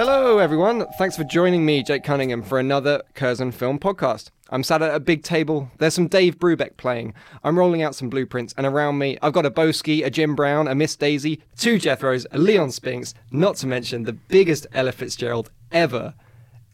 Hello, everyone. Thanks for joining me, Jake Cunningham, for another Curzon Film podcast. I'm sat at a big table. There's some Dave Brubeck playing. I'm rolling out some blueprints, and around me, I've got a Boesky, a Jim Brown, a Miss Daisy, two Jethros, a Leon Spinks, not to mention the biggest Ella Fitzgerald ever,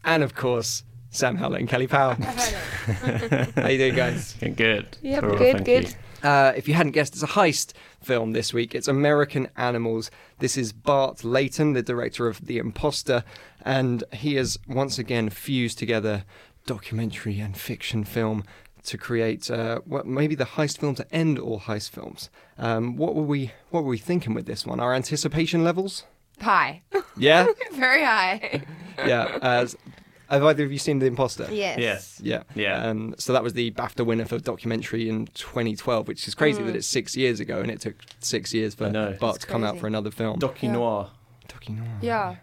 and of course, Sam Howlett and Kelly Powell. How you doing, guys? Good. Yep, Cool, good, good. you. Uh, if you hadn't guessed, it's a heist film this week. It's American Animals. This is Bart Layton, the director of The Imposter, and he has once again fused together documentary and fiction film to create uh, what maybe the heist film to end all heist films. Um, what were we What were we thinking with this one? Our anticipation levels? High. Yeah, Very high. yeah. As have either of you seen The Imposter? Yes. Yes. Yeah. Yeah. Um, so that was the BAFTA winner for documentary in 2012, which is crazy Mm. that it's six years ago and it took six years for I. Bart It's to come out for another film. Docu Yeah. noir. Docu noir. Yeah.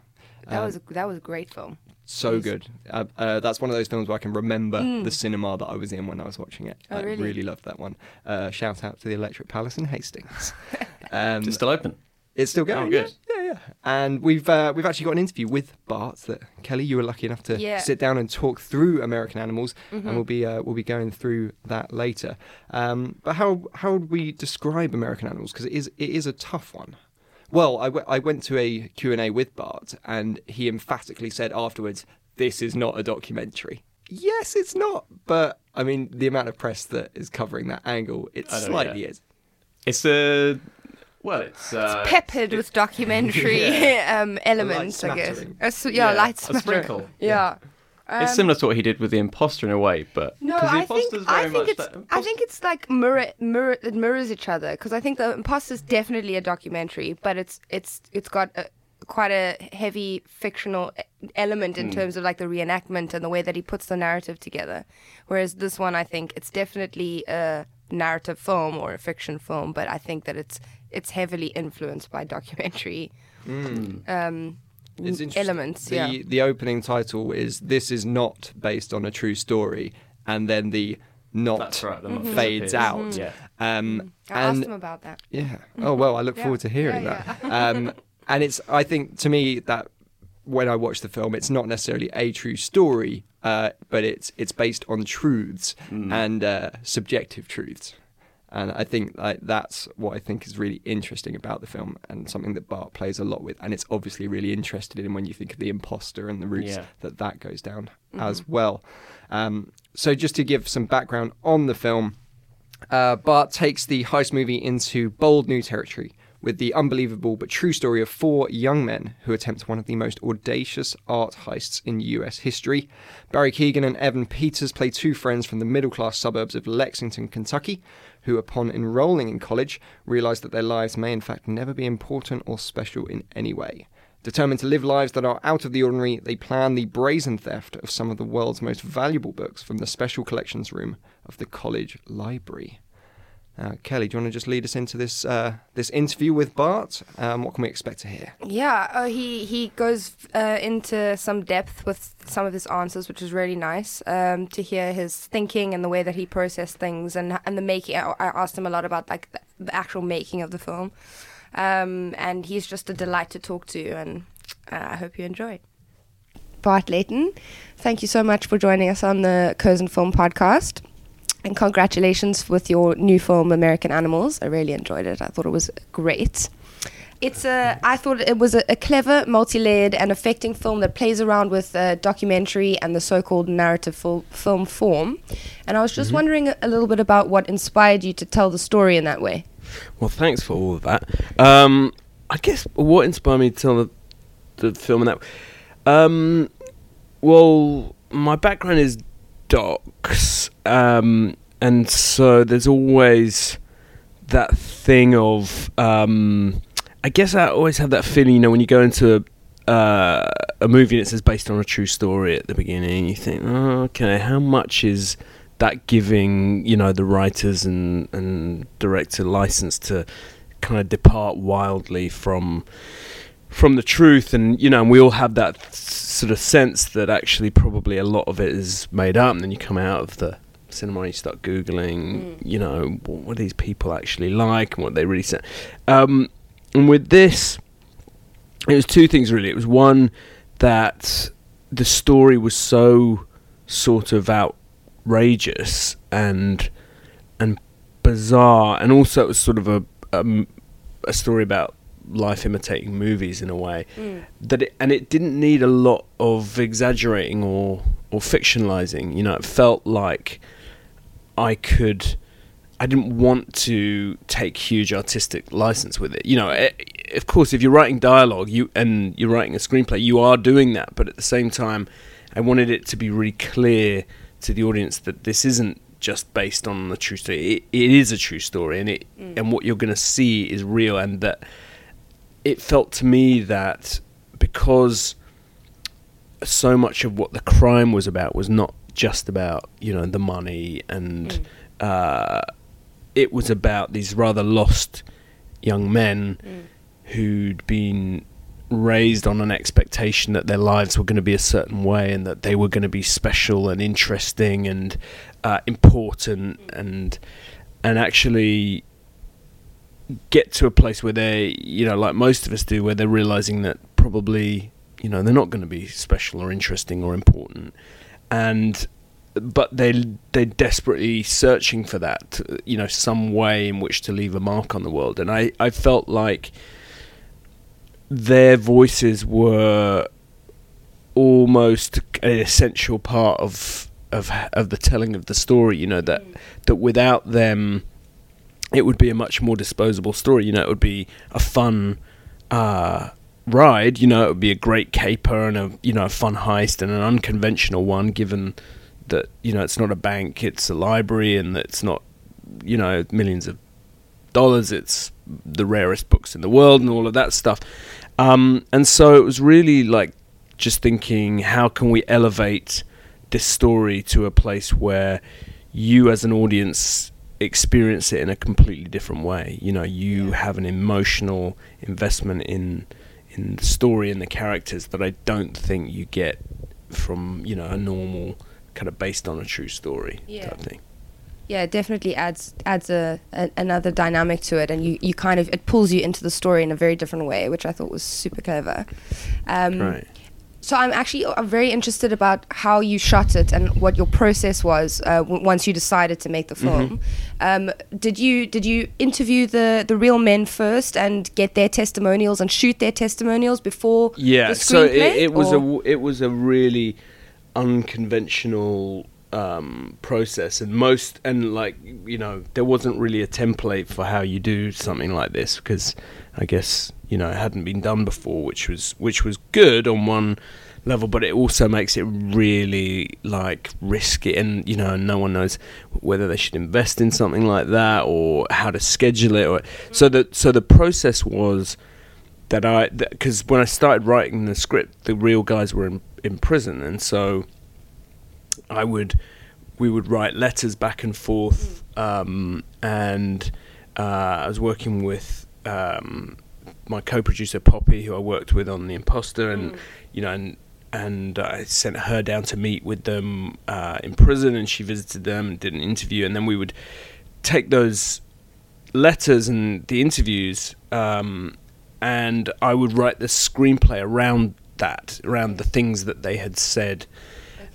That Um, was a, that was a great film. So good. Uh, uh, that's one of those films where I can remember the cinema that I was in when I was watching it. Mm. Oh, I really? loved that one. Uh, shout out to the Electric Palace in Hastings. Um, Is it still open? It's still going. Oh, good. Yeah, yeah, yeah. And we've uh, we've actually got an interview with Bart that Kelly, you were lucky enough to Yeah. sit down and talk through American Animals, Mm-hmm. and we'll be uh, we'll be going through that later. Um, but how how would we describe American Animals? Because it is it is a tough one. Well, I, w- I went to a Q and A with Bart, and he emphatically said afterwards, "This is not a documentary." Yes, it's not. But I mean, the amount of press that is covering that angle, it slightly yeah. is. It's a. Well, it's. Uh, Peppered with documentary um, elements, I guess. smattering. A s- yeah, Yeah, light a sprinkle. Yeah. it's similar to what he did with the imposter in a way, but No, 'cause the I think imposter's I think much it's that- I think it's like mirror mirror it mirrors each other because I think the imposter is definitely a documentary, but it's it's it's got a, quite a heavy fictional e- element in terms of like the reenactment and the way that he puts the narrative together. Whereas this one, I think it's definitely a narrative film or a fiction film, but I think that it's it's heavily influenced by documentary um, It's interesting. elements. The yeah. the opening title is "This is not based on a true story," and then the not That's right, the not fades disappears. out. Yeah. Um, I asked and about that. yeah. Oh well, I look Yeah. forward to hearing Yeah, that. Um, and it's I think to me that when I watch the film, it's not necessarily a true story, uh, but it's it's based on truths Mm. and uh, subjective truths. And I think like that's what I think is really interesting about the film, and something that Bart plays a lot with, and it's obviously really interested in when you think of the imposter and the roots Yeah. that that goes down as well. Um, so just to give some background on the film, uh, Bart takes the heist movie into bold new territory with the unbelievable but true story of four young men who attempt one of the most audacious art heists in US history. Barry Keoghan and Evan Peters play two friends from the middle class suburbs of Lexington, Kentucky, who, upon enrolling in college, realize that their lives may in fact never be important or special in any way. Determined to live lives that are out of the ordinary, they plan the brazen theft of some of the world's most valuable books from the special collections room of the college library. Uh, Kelly, do you want to just lead us into this uh, this interview with Bart? Um, what can we expect to hear? Yeah, uh, he he goes uh, into some depth with some of his answers, which is really nice um, to hear his thinking and the way that he processed things and and the making. I, I asked him a lot about like the, the actual making of the film, um, and he's just a delight to talk to, and uh, I hope you enjoy. Bart Layton, thank you so much for joining us on the Curzon Film Podcast. And congratulations with your new film, American Animals. I really enjoyed it. I thought it was great. It's a. I thought it was a, a clever, multi-layered, and affecting film that plays around with uh, documentary and the so-called narrative fil- film form. And I was just wondering a, a little bit about what inspired you to tell the story in that way. Well, thanks for all of that. Um, I guess what inspired me to tell the, the film in that. Um, well, my background is docs, um, and so there's always that thing of. Um, I guess I always have that feeling, you know, when you go into a, uh, a movie and it says based on a true story at the beginning, you think, oh, okay, how much is that giving, you know, the writers and, and director license to kind of depart wildly from from the truth and you know and we all have that sort of sense that actually probably a lot of it is made up and then you come out of the cinema and you start googling you know what, what these people actually like and what they really say. Um, and with this it was two things really. It was one that the story was so sort of outrageous and and bizarre and also it was sort of a um, a story about life imitating movies in a way that it, and it didn't need a lot of exaggerating or or fictionalizing you know it felt like I could I didn't want to take huge artistic license with it. You know eh, of course if you're writing dialogue you and you're writing a screenplay you are doing that. But at the same time I wanted it to be really clear to the audience that this isn't just based on the true story. It, it is a true story and it and what you're going to see is real and that it felt to me that because so much of what the crime was about was not just about you know the money and uh, it was about these rather lost young men who'd been raised on an expectation that their lives were going to be a certain way and that they were going to be special and interesting and uh, important and and actually get to a place where they, you know, like most of us do, where they're realizing that probably, you know, they're not going to be special or interesting or important, and but they they're desperately searching for that, you know, some way in which to leave a mark on the world, and I I felt like their voices were almost an essential part of of of the telling of the story. You know that that without them, it would be a much more disposable story. You know, it would be a fun uh, ride. You know, it would be a great caper and a you know a fun heist and an unconventional one, given that you know it's not a bank, it's a library, and it's not you know millions of dollars. It's the rarest books in the world and all of that stuff. Um, and so it was really like just thinking, how can we elevate this story to a place where you, as an audience, experience it in a completely different way. You know, you have an emotional investment in in the story and the characters that I don't think you get from you know a normal kind of based on a true story Yeah. type thing. Yeah, it definitely adds adds a, a another dynamic to it, and you, you kind of it pulls you into the story in a very different way, which I thought was super clever. Um, Right. So I'm actually uh, very interested about how you shot it and what your process was uh, w- once you decided to make the Mm-hmm. film. Um, did you did you interview the the real men first and get their testimonials and shoot their testimonials before Yeah, the so it, it was a or- w- it was a really unconventional um, process, and most and like you know there wasn't really a template for how you do something like this because I guess you know it hadn't been done before, which was which was good on one level, but it also makes it really like risky, and you know no one knows whether they should invest in something like that or how to schedule it. Or so that so the process was that I because when I started writing the script, the real guys were in in prison, and so I would we would write letters back and forth, um, and uh, I was working with um, my co-producer Poppy, who I worked with on The Imposter, and you know, and and I sent her down to meet with them uh, in prison, and she visited them and did an interview, and then we would take those letters and the interviews, um, and I would write the screenplay around that, around the things that they had said,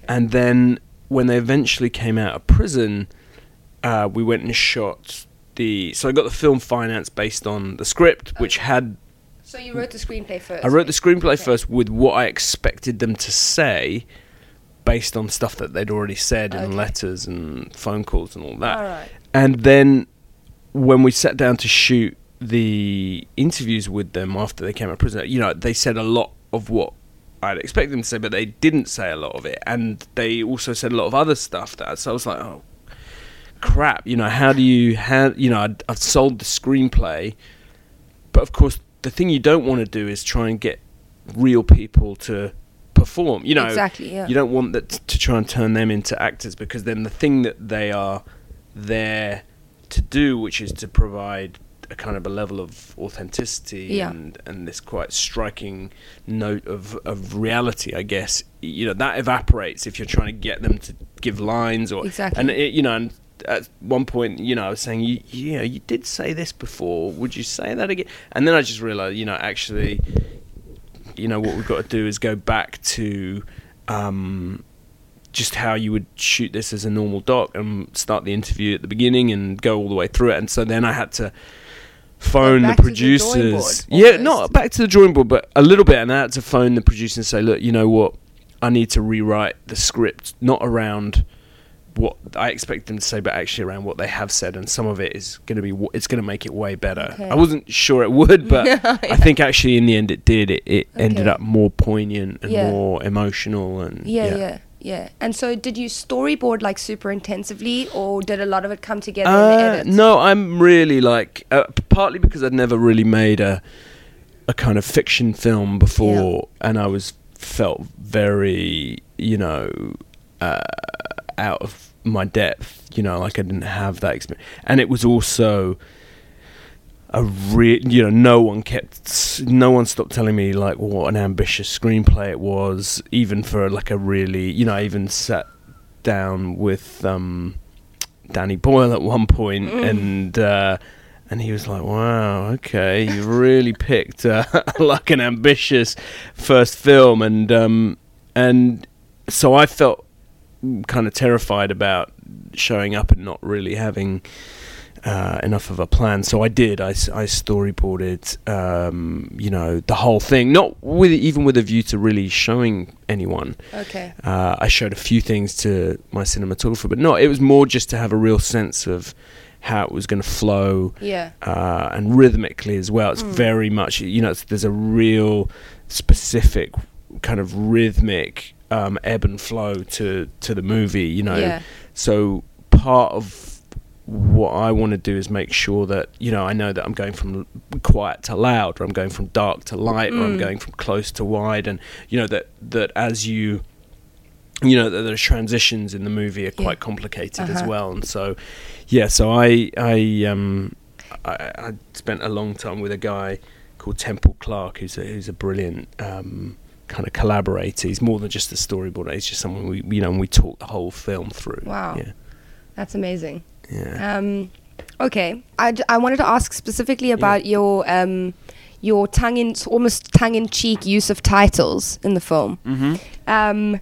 and then when they eventually came out of prison, uh, we went and shot the. So I got the film financed based on the script, which had So you wrote the screenplay first. I wrote the screenplay Okay. first with what I expected them to say, based on stuff that they'd already said in letters and phone calls and all that. All right. And then when we sat down to shoot the interviews with them after they came out of prison, you know, they said a lot of what I'd expect them to say, but they didn't say a lot of it. And they also said a lot of other stuff that so I was like, oh crap, you know, how do you how you know, I'd, I've sold the screenplay, but of course the thing you don't want to do is try and get real people to perform. You know, Exactly, yeah. you don't want that t- to try and turn them into actors because then the thing that they are there to do, which is to provide a kind of a level of authenticity Yeah. and and this quite striking note of of reality, I guess. You know that evaporates if you're trying to get them to give lines or Exactly. and it, you know. And, at one point, you know, I was saying, you, you know, you did say this before. Would you say that again? And then I just realised, you know, actually, you know what we've got to do is go back to um, just how you would shoot this as a normal doc and start the interview at the beginning and go all the way through it. And so then I had to phone the the producers. board, yeah, not back to the drawing board, but a little bit. And I had to phone the producers and say, look, you know what? I need to rewrite the script, not around what I expect them to say, but actually around what they have said, and some of it is going to be it's going to make it way better. Okay. I wasn't sure it would, but Yeah. I think actually in the end it did. It, it ended up more poignant and Yeah. more emotional, and Yeah, yeah, yeah, And so, did you storyboard like super intensively, or did a lot of it come together in the Uh, edits? no, I'm really like uh, partly because I'd never really made a a kind of fiction film before, and I was felt very you know uh, out of my depth. You know, like I didn't have that experience, and it was also a real you know no one kept no one stopped telling me like what an ambitious screenplay it was even for like a really you know I even sat down with um Danny Boyle at one point and uh and he was like wow okay you really picked uh, like an ambitious first film and um and so I felt kind of terrified about showing up and not really having uh, enough of a plan. So I did. I storyboarded, um, you know, the whole thing. Not with even with a view to really showing anyone. Okay. Uh, I showed a few things to my cinematographer, but no, it was more just to have a real sense of how it was going to flow Yeah. uh, and rhythmically as well. It's very much, you know, it's, there's a real specific kind of rhythmic um, ebb and flow to to the movie. You know, Yeah. so part of what I want to do is make sure that you know I know that I'm going from quiet to loud, or I'm going from dark to light, or I'm going from close to wide, and you know that that as you you know that the transitions in the movie are Yeah. quite complicated as Uh-huh. well, and so yeah, so I I um I, I spent a long time with a guy called Temple Clark, who's a who's a brilliant um, kind of collaborator. He's more than just a storyboarder; he's just someone we you know and we talk the whole film through. Wow. Yeah, That's amazing. yeah. Um, okay, I, d- I wanted to ask specifically about your um, your tongue in almost tongue in cheek use of titles in the film. Mm-hmm. Um,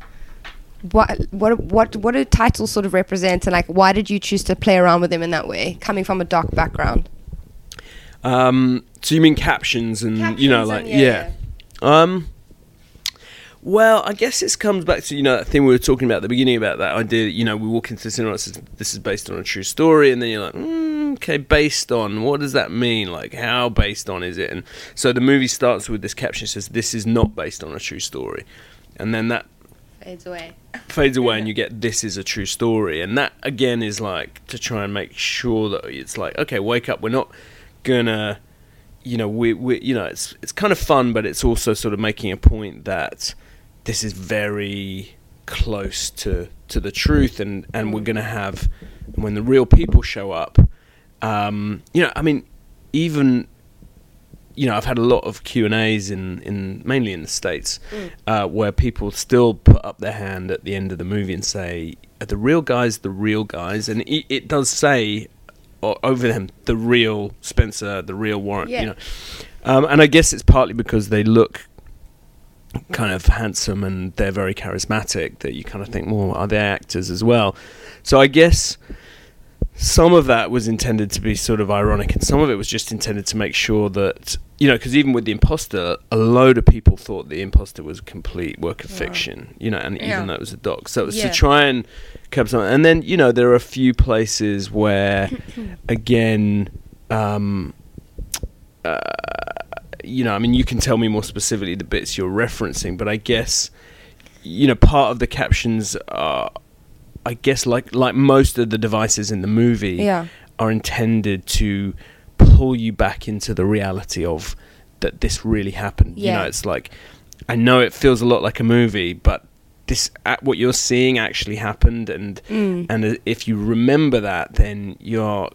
what what what what do titles sort of represent, and like why did you choose to play around with them in that way, coming from a doc background? Um, so you mean captions and you know like and- yeah. Um. Well, I guess this comes back to you know that thing we were talking about at the beginning about that idea. That, you know, we walk into the cinema says this is based on a true story, and then you're like, mm, okay, based on what does that mean? Like, how based on is it? And so the movie starts with this caption that says this is not based on a true story, and then that Fades away. fades away and you get this is a true story and that again is like to try and make sure that it's like okay wake up we're not gonna you know we we you know it's it's kind of fun but it's also sort of making a point that this is very close to to the truth and and we're gonna have when the real people show up um you know i mean even you know, I've had a lot of Q and A's in, in mainly in the states, uh, where people still put up their hand at the end of the movie and say, "Are the real guys the real guys?" And it, it does say over them the real Spencer, the real Warren. Yeah. You know, um, and I guess it's partly because they look kind of handsome and they're very charismatic that you kind of think, well, are they actors as well? So I guess some of that was intended to be sort of ironic, and some of it was just intended to make sure that you know, because even with the imposter, a load of people thought the imposter was a complete work of fiction. You know, and Yeah. even though it was a doc, so it was Yeah. to try and cover something. And then you know, there are a few places where, again. Um, uh, you know, I mean, you can tell me more specifically the bits you're referencing, but I guess, you know, part of the captions are, I guess, like like most of the devices in the movie, Yeah. are intended to pull you back into the reality of that this really happened. You know, it's like I know it feels a lot like a movie, but this at what you're seeing actually happened, and Mm. and if you remember that, then you're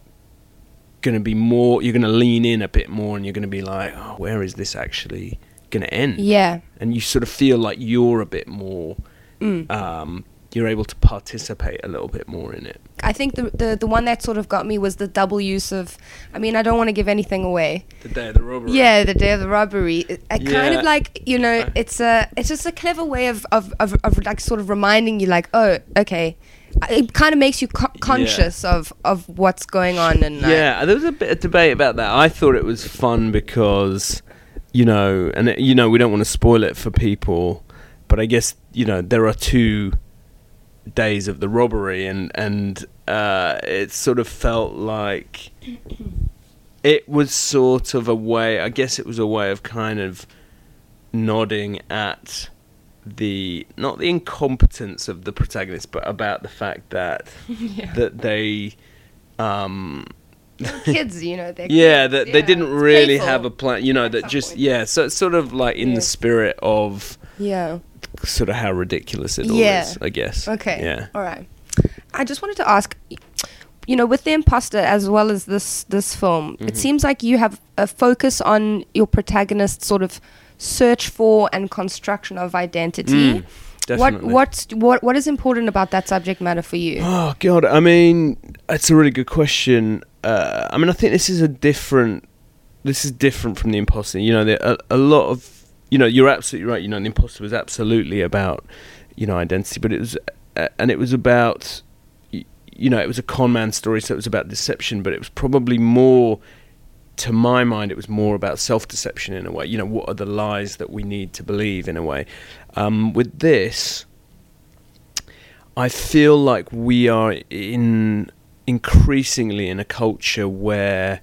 going to be more. You're going to lean in a bit more, and you're going to be like, oh, where is this actually going to end? Yeah. and you sort of feel like you're a bit more. Mm. Um, you're able to participate a little bit more in it. I think the, the the one that sort of got me was the double use of. I mean, I don't want to give anything away. The day of the robbery. Yeah, the day of the robbery. It- I kind of like you know, it's a it's just a clever way of of, of, of like sort of reminding you like, oh, okay. It kind of makes you co- conscious of of what's going on and Yeah, there was a bit of debate about that. I thought it was fun because, you know, and it, you know, we don't want to spoil it for people, but I guess you know there are two days of the robbery, and and uh, it sort of felt like it was sort of a way. I guess it was a way of kind of nodding at the not the incompetence of the protagonist, but about the fact that that they. Um, kids, you know, they're yeah, kids, that they didn't It's really playful. have a plan. You know, at that just point. yeah. So it's sort of like in Yeah. the spirit of yeah. sort of how ridiculous it all Yeah. is. I guess. Okay. Yeah. All right. I just wanted to ask, you know, with the imposter as well as this this film, Mm-hmm. it seems like you have a focus on your protagonist's sort of search for and construction of identity. Mm, definitely. What what's what what is important about that subject matter for you? Oh God! I mean, it's a really good question. Uh, I mean, I think this is a different. This is different from the imposter. You know, there a, a lot of. You know, you're absolutely right. You know, the imposter was absolutely about, you know, identity, but it was, uh, and it was about, you know, it was a con man story, so it was about deception, but it was probably more. To my mind, it was more about self-deception in a way. You know, what are the lies that we need to believe in a way? Um, with this, I feel like we are in increasingly in a culture where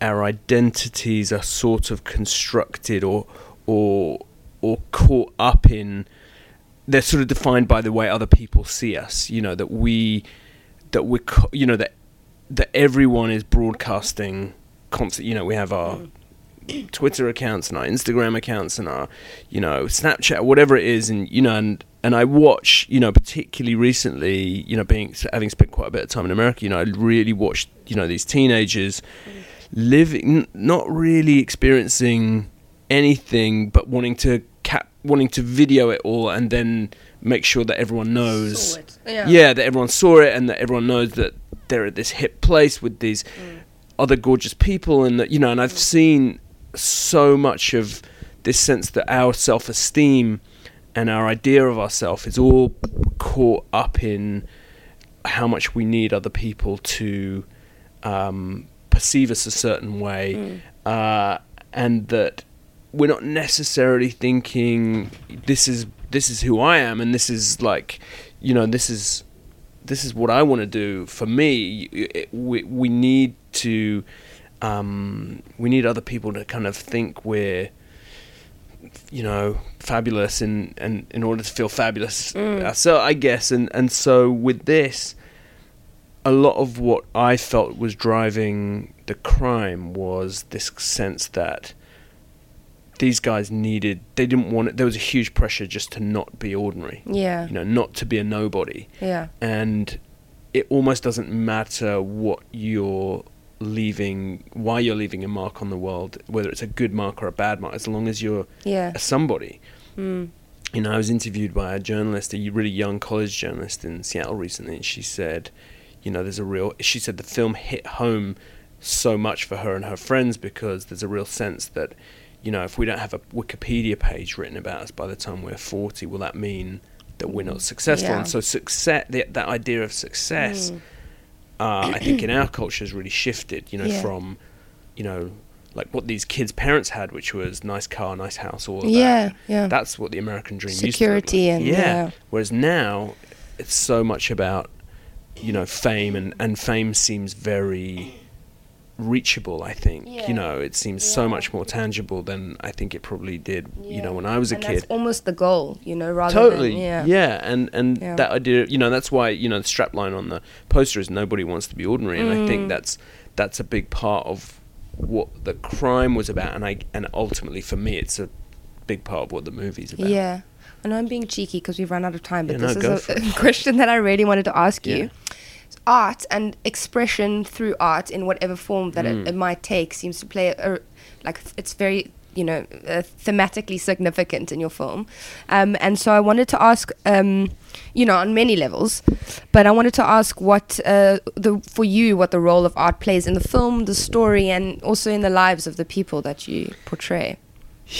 our identities are sort of constructed or or or caught up in they're sort of defined by the way other people see us you know that we that we you know that that everyone is broadcasting constant you know we have our Twitter accounts and our Instagram accounts and our, you know, Snapchat, whatever it is, and you know, and and I watch, you know, particularly recently, you know, being having spent quite a bit of time in America, you know, I really watched, you know, these teenagers living, n- not really experiencing anything, but wanting to cap, wanting to video it all, and then make sure that everyone knows Yeah. yeah, that everyone saw it and that everyone knows that they're at this hip place with these mm. Other gorgeous people and that you know and I've seen so much of this sense that our self-esteem and our idea of ourselves is all caught up in how much we need other people to um, perceive us a certain way. Uh, and that we're not necessarily thinking this is this is who I am and this is like you know this is this is what I want to do for me. It, we we need to um, we need other people to kind of think we're you know fabulous in and in order to feel fabulous so I guess and and so with this a lot of what I felt was driving the crime was this sense that these guys needed they didn't want it there was a huge pressure just to not be ordinary Yeah. you know not to be a nobody Yeah. and it almost doesn't matter what you're leaving why you're leaving a mark on the world whether it's a good mark or a bad mark as long as you're Yeah. a somebody Mm. you know, I was interviewed by a journalist, a really young college journalist in Seattle recently, and she said, you know, there's a real. She said the film hit home so much for her and her friends because there's a real sense that, you know, if we don't have a Wikipedia page written about us by the time we're 40, will that mean that we're not successful? Yeah. And so, success, the, that idea of success, uh, I think in our culture has really shifted, you know, Yeah. from, you know, like what these kids' parents had, which was nice car, nice house, all of Yeah, that. yeah. That's what the American dream used to look Security like. and- yeah. yeah. Whereas now, it's so much about you know fame, and and fame seems very reachable. I think Yeah. you know it seems so much more tangible than I think it probably did. You know when I was a and kid almost the goal, you know, rather totally than yeah. and and Yeah. that idea you know that's why you know the strapline on the poster is nobody wants to be ordinary and i Mm. think that's that's a big part of what the crime was about and i and ultimately for me it's a big part of what the movie's about Yeah. I know I'm being cheeky because we've run out of time, but Yeah, this go is a, a question that I really wanted to ask Yeah. you. Art and expression through art in whatever form that Mm. it, it might take seems to play a, like it's very you know uh, thematically significant in your film, um, and so I wanted to ask um, you know on many levels, but I wanted to ask what uh, the for you what the role of art plays in the film, the story, and also in the lives of the people that you portray.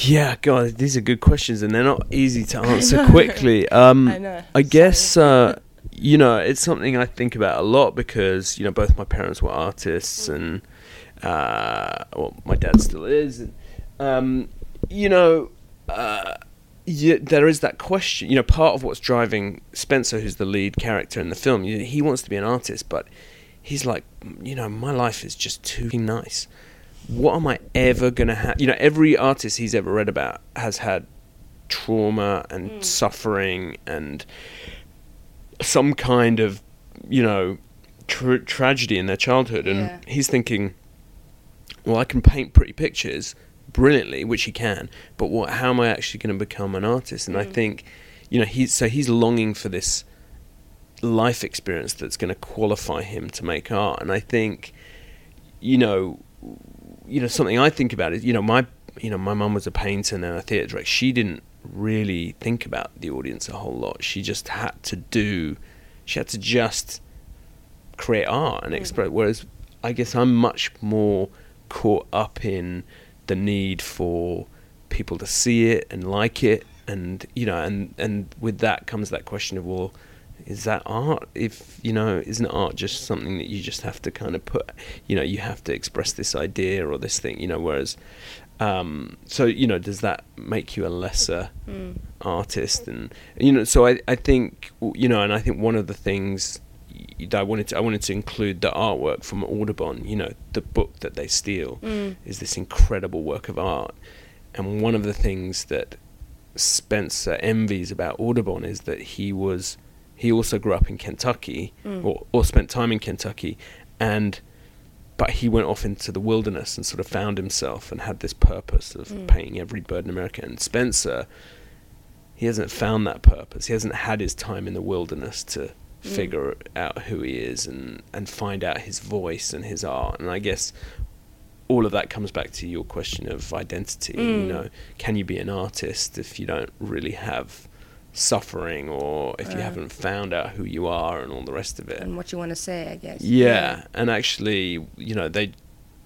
yeah god these are good questions and they're not easy to answer quickly. Um I know, i guess uh you know it's something i think about a lot because you know both my parents were artists and uh well my dad still is and um you know uh yeah, there is that question. You know, part of what's driving Spencer, who's the lead character in the film, you- he wants to be an artist, but he's like, you know, my life is just too nice. What am I ever gonna have? You know, every artist he's ever read about has had trauma and suffering and some kind of, you know, tra- tragedy in their childhood, and Yeah. he's thinking, well, I can paint pretty pictures brilliantly, which he can, but what? How am I actually going to become an artist? And I mm. think, you know, he's so he's longing for this life experience that's going to qualify him to make art. And I think, you know, you know, something I think about is, you know, my, you know, my mum was a painter and a theatre director. She didn't really think about the audience a whole lot. She just had to do, she had to just create art and hmm. express. Whereas I guess I'm much more caught up in the need for people to see it and like it, and you know, and and with that comes that question of well, is that art? If you know, isn't art just something that you just have to kind of put, you know, you have to express this idea or this thing, you know, whereas. Um, so you know, does that make you a lesser mm. artist? And you know, so I, I think you know, and I think one of the things that I wanted to I wanted to include the artwork from Audubon. You know, the book that they steal mm. is this incredible work of art, and one of the things that Spencer envies about Audubon is that he was he also grew up in Kentucky mm. or or spent time in Kentucky, and but he went off into the wilderness and sort of found himself and had this purpose of hmm. painting every bird in America. And Spencer, he hasn't found that purpose. He hasn't had his time in the wilderness to hmm. figure out who he is and and find out his voice and his art. And I guess all of that comes back to your question of identity. You hmm. know, can you be an artist if you don't really have suffering or if you haven't found out who you are and all the rest of it? and what you want to say, I guess. Yeah, and actually, you know, they,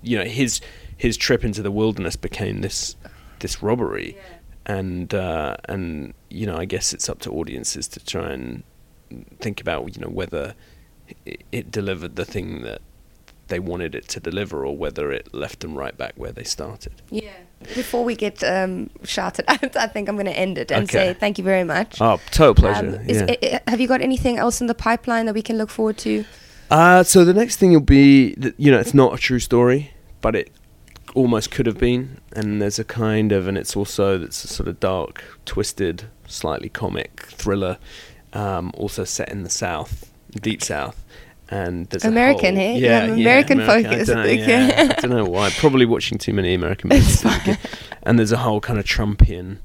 you know, his his trip into the wilderness became this this robbery, and uh, and you know, I guess it's up to audiences to try and think about you know whether it, it delivered the thing that they wanted it to deliver or whether it left them right back where they started. Yeah. Before we get um, shouted at, I think I'm going to end it and Okay. say thank you very much. Oh, total pleasure. Um, is, yeah. i- i- have you got anything else in the pipeline that we can look forward to? Uh, so the next thing will be that you know it's not a true story, but it almost could have been, and there's a kind of, and it's also it's a sort of dark, twisted, slightly comic thriller, um, also set in the South, deep South. And there's a American, whole- eh? Yeah, Yeah, yeah, American I focus, don't know, I yeah, yeah. I don't know why. Probably watching too many American movies. and there's a whole kind of Trumpian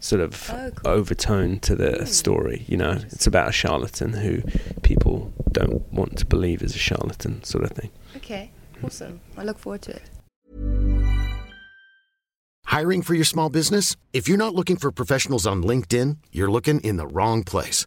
sort of Oh, cool. overtone to the story. You know, it's about a charlatan who people don't want to believe is a charlatan, sort of thing. Okay, awesome. I look forward to it. Hiring for your small business? If you're not looking for professionals on LinkedIn, you're looking in the wrong place.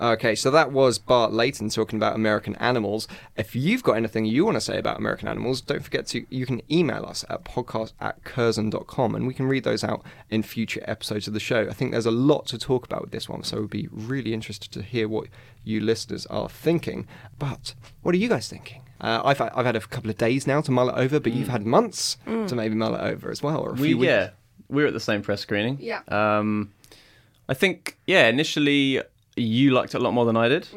Okay, so that was Bart Layton talking about American Animals. If you've got anything you want to say about American Animals, don't forget to you can email us at podcast at curzon.com and we can read those out in future episodes of the show. I think there's a lot to talk about with this one, so we'd be really interested to hear what you listeners are thinking. But what are you guys thinking? Uh, I've, I've had a couple of days now to mull it over, but you've had months to maybe mull it over as well, or a We few weeks. yeah, we were at the same press screening. Yeah. Um, I think yeah, initially you liked it a lot more than I did.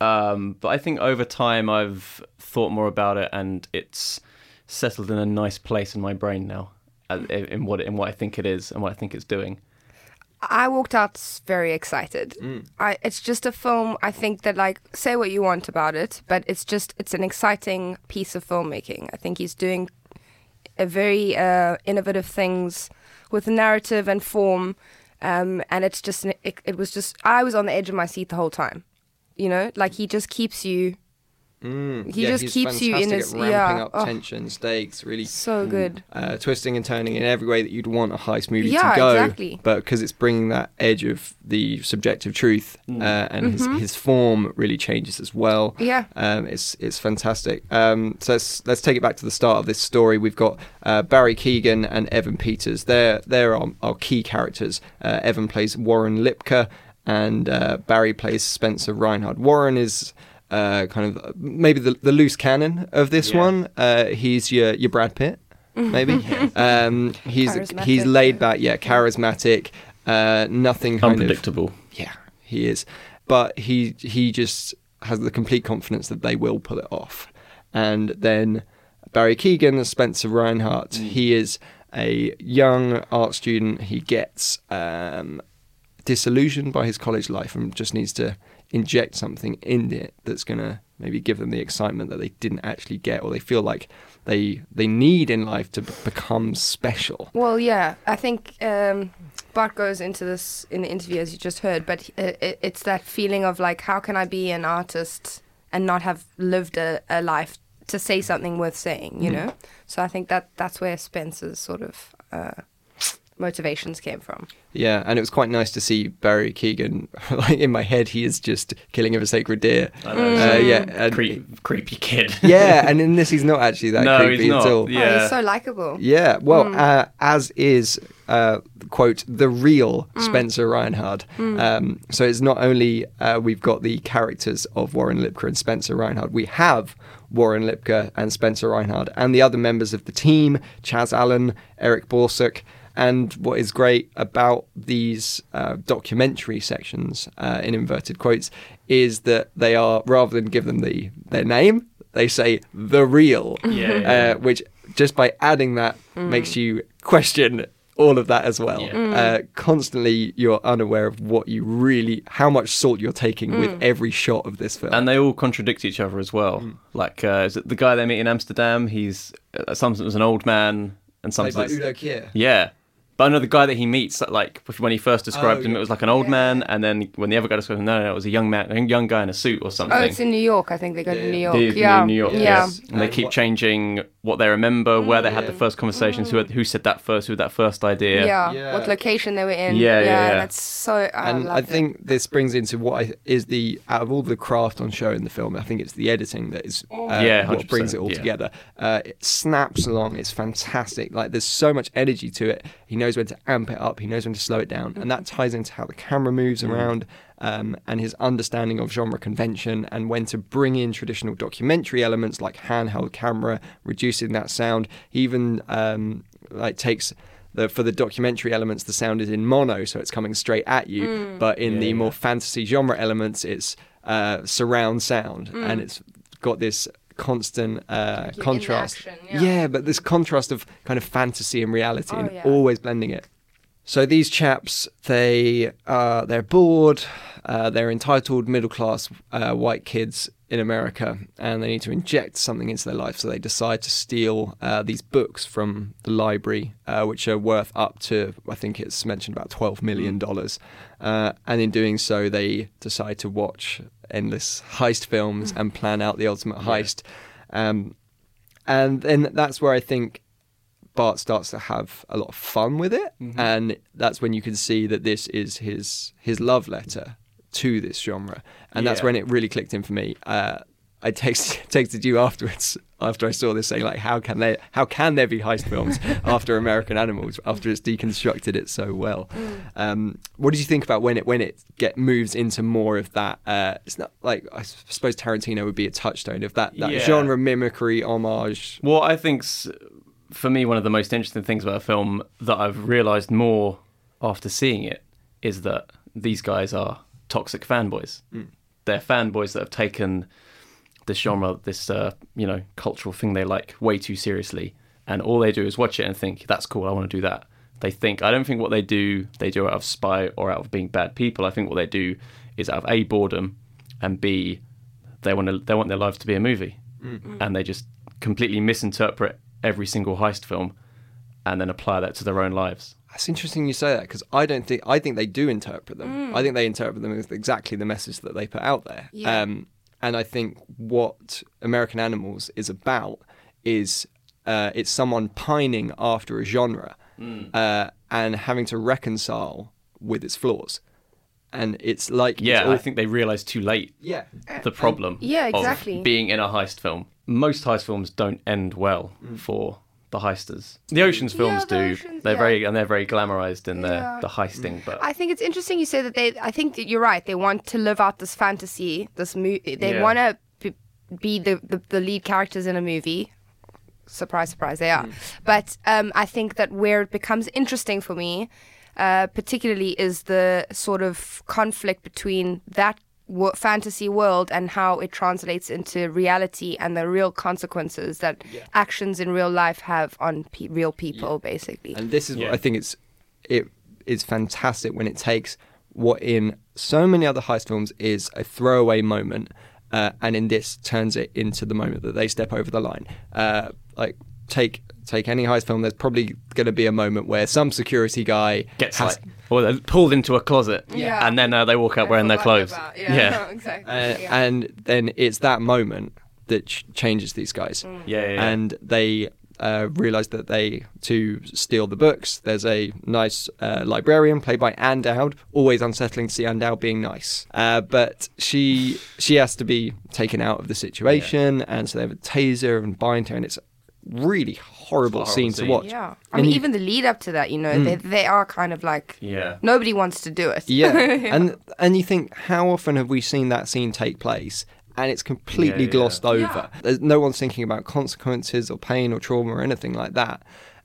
Um, but I think over time I've thought more about it, and it's settled in a nice place in my brain now, uh, in in what in what I think it is and what I think it's doing. I walked out very excited. I, it's just a film. I think that like say what you want about it, but it's just it's an exciting piece of filmmaking. I think he's doing a very uh, innovative things with narrative and form, um, and it's just, it, it was just I was on the edge of my seat the whole time. You know, like he just keeps you. Mm, He yeah, just he's keeps you in fantastic his- at ramping yeah, up oh. tension, stakes, really So good. uh, twisting and turning in every way that you'd want a heist movie Yeah, to go. exactly. But because it's bringing that edge of the subjective truth, uh, and his, his form really changes as well. Mm-hmm. Yeah. um, it's it's fantastic. Um, so let's let's take it back to the start of this story. We've got uh, Barry Keoghan and Evan Peters. They're they're our, our key characters. Uh, Evan plays Warren Lipka, and uh, Barry plays Spencer Reinhard. Warren is. Uh, kind of maybe the, the loose cannon of this Yeah. one. Uh, he's your your Brad Pitt, maybe. um, he's he's laid back, yeah, charismatic. Uh, nothing kind of Unpredictable. yeah, he is. But he he just has the complete confidence that they will pull it off. And then Barry Keoghan, Spencer Reinhard, he is a young art student. He gets um, disillusioned by his college life and just needs to inject something in it that's going to maybe give them the excitement that they didn't actually get or they feel like they they need in life to b- become special. Well, yeah, I think um, Bart goes into this in the interview as you just heard, but uh, it, it's that feeling of like, how can I be an artist and not have lived a, a life to say something worth saying, you know? So I think that that's where Spencer's sort of uh, motivations came from. Yeah, and it was quite nice to see Barry Keoghan. like in my head, he is just killing of a sacred deer. I know. Uh, yeah, and Creep, creepy kid. yeah, and in this, he's not actually that No, creepy he's not. at all. Yeah. Oh, he's so likable. Yeah, well, uh, as is uh, quote the real Spencer Reinhard. Um, so it's not only uh, we've got the characters of Warren Lipka and Spencer Reinhard, we have Warren Lipka and Spencer Reinhard and the other members of the team: Chas Allen, Eric Borsuk. And what is great about these uh, documentary sections, uh, in inverted quotes, is that they are rather than give them the their name, they say the real, Yeah, yeah. Uh, which just by adding that makes you question all of that as well. Yeah. Uh, constantly, you're unaware of what you really, how much salt you're taking with every shot of this film. And they all contradict each other as well. Like, uh, is it the guy they meet in Amsterdam? He's uh, sometimes it was an old man, and Played sometimes by Udo Kier. yeah. But I know the guy that he meets, like when he first described Oh, him, yeah. it was like an old man, and then when the other guy described him, no, no, no, it was a young man, a young guy in a suit or something. Oh, it's in New York. I think they go Yeah, to New yeah. York. It is yeah, New York, yeah. yes. And they keep what- changing what they remember, where they had the first conversations, who had, who said that first, who had that first idea. Yeah. Yeah. what location they were in. Yeah, yeah, yeah. That's so. I and I loved it. think this brings into what I, is the out of all the craft on show in the film, I think it's the editing that is uh, Yeah, what brings it all yeah. together. Uh, it snaps along. It's fantastic. Like there's so much energy to it. He knows when to amp it up. He knows when to slow it down, and that ties into how the camera moves around. Um, and his understanding of genre convention and when to bring in traditional documentary elements like handheld camera, reducing that sound. He even um, like takes the for the documentary elements, the sound is in mono, so it's coming straight at you. Mm. But in the more fantasy genre elements, it's uh, surround sound, Mm. and it's got this constant uh, contrast. action, yeah. but this contrast of kind of fantasy and reality, Oh, and yeah. always blending it. So these chaps, they uh, they're bored. Uh, they're entitled middle class uh, white kids in America, and they need to inject something into their life. So they decide to steal uh, these books from the library, uh, which are worth up to I think it's mentioned about twelve million dollars. Uh, and in doing so, they decide to watch endless heist films and plan out the ultimate heist. Um, and then that's where I think Bart starts to have a lot of fun with it, and that's when you can see that this is his his love letter to this genre, and that's when it really clicked in for me. Uh, I text, texted you afterwards after I saw this saying like how can they how can there be heist films after American Animals after it's deconstructed it so well. Um, what did you think about when it when it get moves into more of that? Uh, it's not like I suppose Tarantino would be a touchstone of that that Yeah. genre mimicry homage. Well, I think for me one of the most interesting things about a film that I've realised more after seeing it is that these guys are toxic fanboys. Mm. They're fanboys that have taken this genre, this uh, you know cultural thing they like way too seriously, and all they do is watch it and think that's cool. I want to do that. They think I don't think what they do they do out of spite or out of being bad people. I think what they do is out of a boredom and b they want to they want their lives to be a movie, mm. Mm. and they just completely misinterpret every single heist film and then apply that to their own lives. That's interesting you say that because I don't think I think they do interpret them. I think they interpret them as exactly the message that they put out there. Yeah. Um, and I think what American Animals is about is uh, it's someone pining after a genre uh, and having to reconcile with its flaws. And it's like it's Yeah, all- I think they realise too late yeah, the problem yeah, exactly. of being in a heist film. Most heist films don't end well Mm. for the heisters. The Ocean's films the do. Oceans, they're yeah. very and they're very glamorized in Yeah. their the heisting, but I think it's interesting you say that they. I think that you're right. They want to live out this fantasy, this movie. They Yeah. want to be, be the, the the lead characters in a movie. Surprise, surprise, they are. But um, I think that where it becomes interesting for me, uh, particularly, is the sort of conflict between that wo- fantasy world and how it translates into reality and the real consequences that actions in real life have on pe- real people, basically. And this is what I think it's it is fantastic when it takes what in so many other heist films is a throwaway moment, uh, and in this turns it into the moment that they step over the line. Uh, like take take any heist film, there's probably going to be a moment where some security guy gets has, like or they're pulled into a closet, Yeah. and then uh, they walk out wearing their clothes. yeah. exactly. uh, yeah. and then it's that moment that ch- changes these guys. Mm. Yeah, yeah, yeah. And they uh, realize that they to steal the books. There's a nice uh, librarian played by Ann Dowd. Always unsettling to see Ann Dowd being nice, uh, but she she has to be taken out of the situation, and so they have a taser and bind her, and it's a really horrible, horrible scene, scene. to watch. Yeah, I And mean, you- even the lead up to that, you know, they mm. they are kind of like Yeah. nobody wants to do it. Yeah, and and you think how often have we seen that scene take place? And it's completely Yeah, yeah. glossed over. There's no one's thinking about consequences or pain or trauma or anything like that.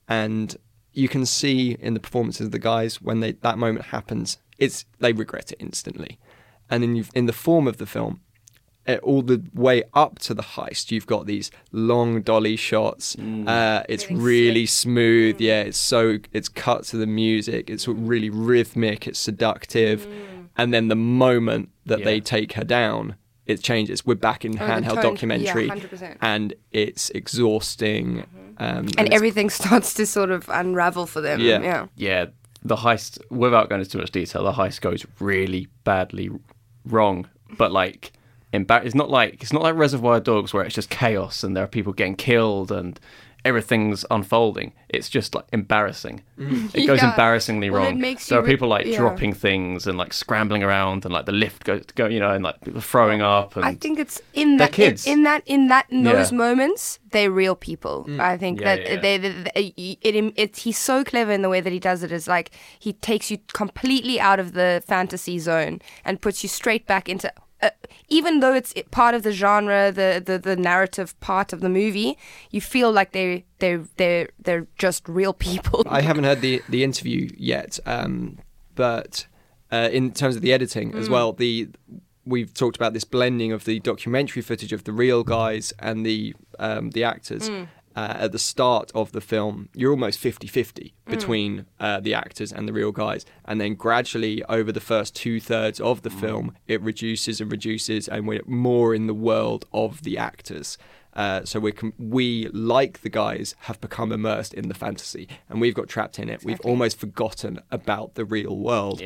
And you can see in the performances of the guys when they that moment happens, it's they regret it instantly. And then you've, in the form of the film, all the way up to the heist, you've got these long dolly shots. Mm. Uh, it's Getting really smooth. Mm. Yeah, it's so it's cut to the music. It's mm. really rhythmic. It's seductive. And then the moment that they take her down, it changes. We're back in Oh, the handheld tone- documentary, yeah, 100%. and it's exhausting. Mm-hmm. Um, and it's- everything starts to sort of unravel for them. Yeah. yeah. yeah, the heist, without going into too much detail, the heist goes really badly wrong. But like, embar- it's not like it's not like Reservoir Dogs where it's just chaos and there are people getting killed and everything's unfolding. It's just like embarrassing. Mm-hmm. It goes Yeah. embarrassing Well, wrong. makes there are re- people like yeah. dropping things and like scrambling around and like the lift goes go you know and like people throwing up and I think it's in that kids. In, in that in that in those Yeah. moments they're real people. Mm. I think Yeah, that yeah, yeah. they, they, they it, it he's so clever in the way that he does it is like he takes you completely out of the fantasy zone and puts you straight back into uh, even though it's part of the genre, the, the the narrative part of the movie, you feel like they they they they're just real people. I haven't heard the the interview yet, um, but uh, in terms of the editing as well, the we've talked about this blending of the documentary footage of the real guys and the um, the actors. Uh, at the start of the film, you're almost 50 50 between uh, the actors and the real guys. And then gradually, over the first two thirds of the film, it reduces and reduces, and we're more in the world of the actors. Uh, so we com- we like the guys have become immersed in the fantasy, and we've got trapped in it. We've almost forgotten about the real world,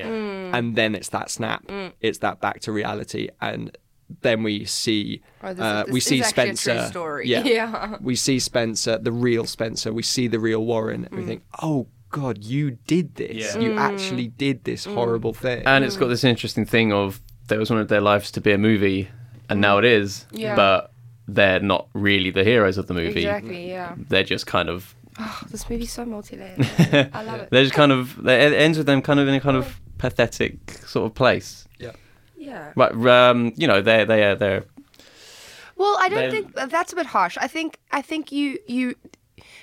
and then it's that snap. It's that back to reality, and then we see Oh, this is- uh, this we is see actually a true Spencer. story. Yeah, Yeah. we see Spencer, the real Spencer. We see the real Warren, and we mm. think, oh God, you did this. Yeah. You mm. actually did this mm. horrible thing. And it's got this interesting thing of there was one of their lives to be a movie, and now it is. Yeah. But they're not really the heroes of the movie. Exactly. Yeah. They're just kind of. Oh, this movie's so multi-layered. I love it. They're just kind of. It ends with them kind of in a kind of pathetic sort of place. Yeah. But um, you know, they're they are they're Well, I don't Then- think uh, that's a bit harsh. I think I think you you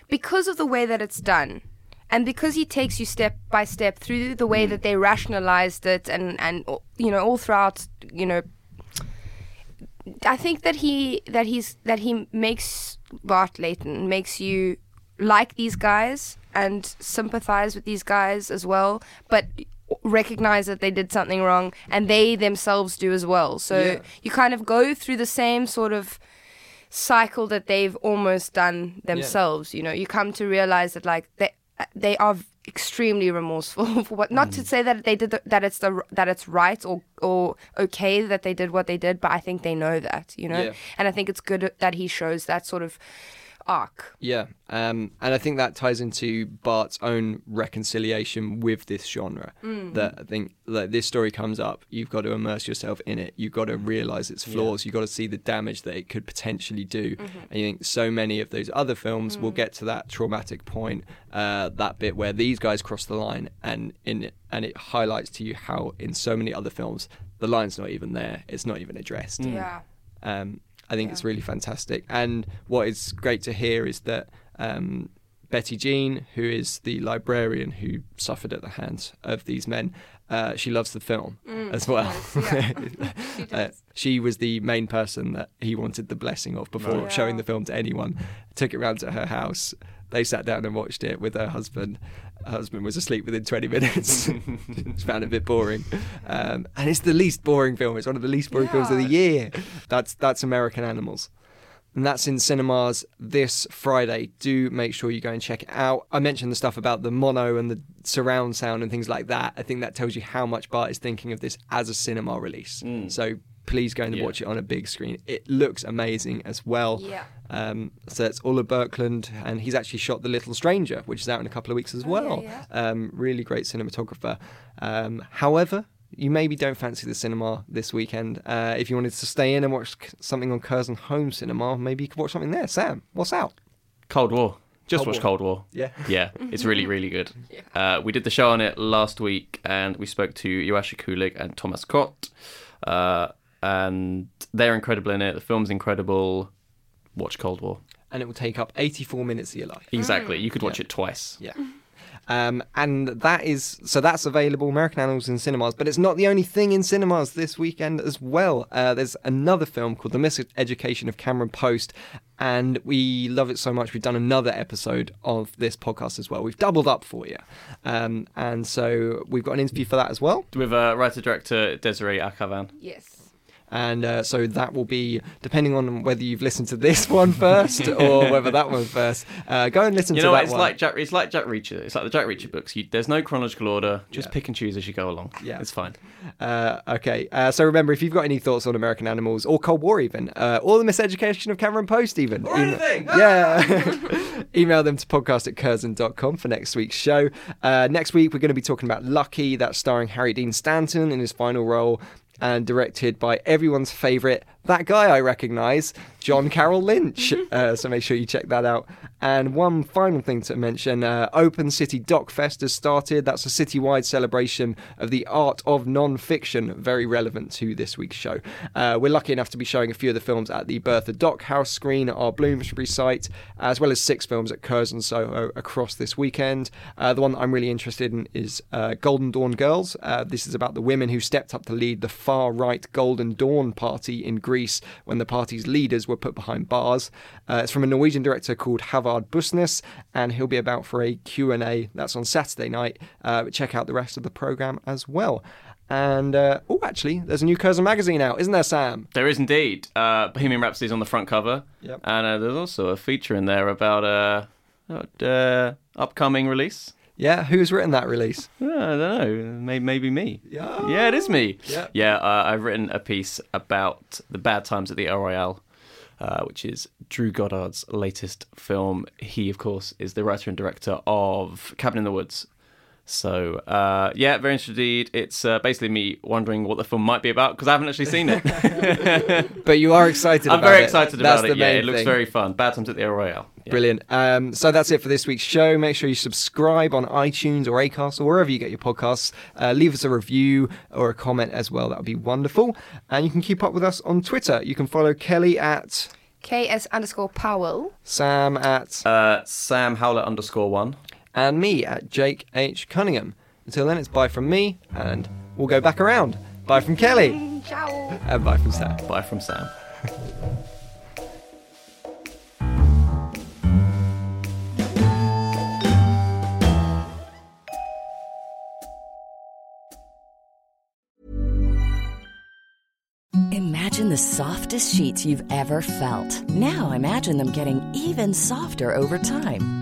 because of the way that it's done and because he takes you step by step through the way that they rationalized it and and you know all throughout, you know I think that he that he's that he makes Bart Layton makes you like these guys and sympathize with these guys as well, but recognize that they did something wrong and they themselves do as well. So you kind of go through the same sort of cycle that they've almost done themselves. You know, you come to realize that like they they are extremely remorseful for what. Not Mm. to say that they did the, that it's the that it's right or or okay that they did what they did, but I think they know that. You know, Yeah. and I think it's good that he shows that sort of arc. Yeah, um, and I think that ties into Bart's own reconciliation with this genre. That I think that this story comes up, you've got to immerse yourself in it. You've got to realize its flaws. You've got to see the damage that it could potentially do. And you think so many of those other films will get to that traumatic point, uh, that bit where these guys cross the line, and in it, and it highlights to you how in so many other films the line's not even there. It's not even addressed. Yeah. Um, I think it's really fantastic. And what is great to hear is that um, Betty Jean, who is the librarian who suffered at the hands of these men, uh, she loves the film as well. Uh, she was the main person that he wanted the blessing of before showing the film to anyone. Took it round to her house. They sat down and watched it with her husband. Her husband was asleep within 20 minutes. Found it a bit boring. Um, and it's the least boring film. It's one of the least boring films of the year. That's that's American Animals. And that's in cinemas this Friday. Do make sure you go and check it out. I mentioned the stuff about the mono and the surround sound and things like that. I think that tells you how much Bart is thinking of this as a cinema release. So please go and Yeah. watch it on a big screen. It looks amazing as well. Yeah. Um, so it's Ole Birkeland, and he's actually shot The Little Stranger, which is out in a couple of weeks as well. yeah. Um, really great cinematographer. Um, however, you maybe don't fancy the cinema this weekend. Uh, if you wanted to stay in and watch something on Curzon Home Cinema, maybe you could watch something there. Sam, what's out? Cold War. Just Cold watch War. Cold War. Yeah. Yeah, it's really, really good. Uh, we did the show on it last week, and we spoke to Joanna Kulig and Thomas Kot, uh, and they're incredible in it. The film's incredible. Watch Cold War. And it will take up 84 minutes of your life. Exactly. You could watch Yeah. it twice. Yeah. Um, and that is so that's available American Animals in cinemas, but it's not the only thing in cinemas this weekend as well. Uh, there's another film called The Miseducation of Cameron Post, and we love it so much we've done another episode of this podcast as well. We've doubled up for you, um, and so we've got an interview for that as well. With uh, writer director Desiree Akhavan. Yes. And uh, so that will be depending on whether you've listened to this one first or whether that one first. Uh, go and listen You to know, that what? it's one. like Jack. It's like Jack Reacher. It's like the Jack Reacher books. You, there's no chronological order. Just Yeah. pick and choose as you go along. Yeah. it's fine. Uh, okay, uh, so remember, if you've got any thoughts on American Animals or Cold War, even uh, or the miseducation of Cameron Post, even or anything! yeah, email them to podcast at curzon.com for next week's show. Uh, next week, we're going to be talking about Lucky, that's starring Harry Dean Stanton in his final role and directed by everyone's favourite, that guy I recognise, John Carroll Lynch. Uh, so make sure you check that out. And one final thing to mention uh, Open City Doc Fest has started. That's a citywide celebration of the art of non fiction, very relevant to this week's show. Uh, we're lucky enough to be showing a few of the films at the Bertha DocHouse screen at our Bloomsbury site, as well as six films at Curzon Soho across this weekend. Uh, the one that I'm really interested in is uh, Golden Dawn Girls. Uh, this is about the women who stepped up to lead the far right Golden Dawn party in Greece when the party's leaders were put behind bars. Uh, it's from a Norwegian director called Havard Bustnes, and he'll be about for a Q&A. That's on Saturday night. Uh, check out the rest of the program as well. And uh, oh, actually, there's a new Curzon magazine out, isn't there, Sam? There is indeed. Uh, Bohemian Rhapsody's on the front cover. Yep. And uh, there's also a feature in there about uh, uh, upcoming release. Yeah, who's written that release? Uh, I don't know. Maybe, maybe me. Yeah. Yeah, it is me. Yeah. Yeah, uh, I've written a piece about the bad times at the Royale, uh, which is Drew Goddard's latest film. He, of course, is the writer and director of Cabin in the Woods. So, uh, yeah, very interested indeed. It's uh, basically me wondering what the film might be about because I haven't actually seen it. But you are excited I'm about very it. excited That's about the it. Yeah, main it looks thing. very fun. Bad times at the El Royale. Yeah. Brilliant. Um, so that's it for this week's show. Make sure you subscribe on iTunes or Acast or wherever you get your podcasts. Uh, leave us a review or a comment as well. That would be wonderful. And you can keep up with us on Twitter. You can follow Kelly at KS underscore Powell. Sam at Uh, Sam Howlett underscore one. And me at Jake H Cunningham. Until then, it's bye from me, and we'll go back around. Bye from Kelly, Ciao. and bye from Sam. Bye from Sam. Imagine the softest sheets you've ever felt. Now imagine them getting even softer over time.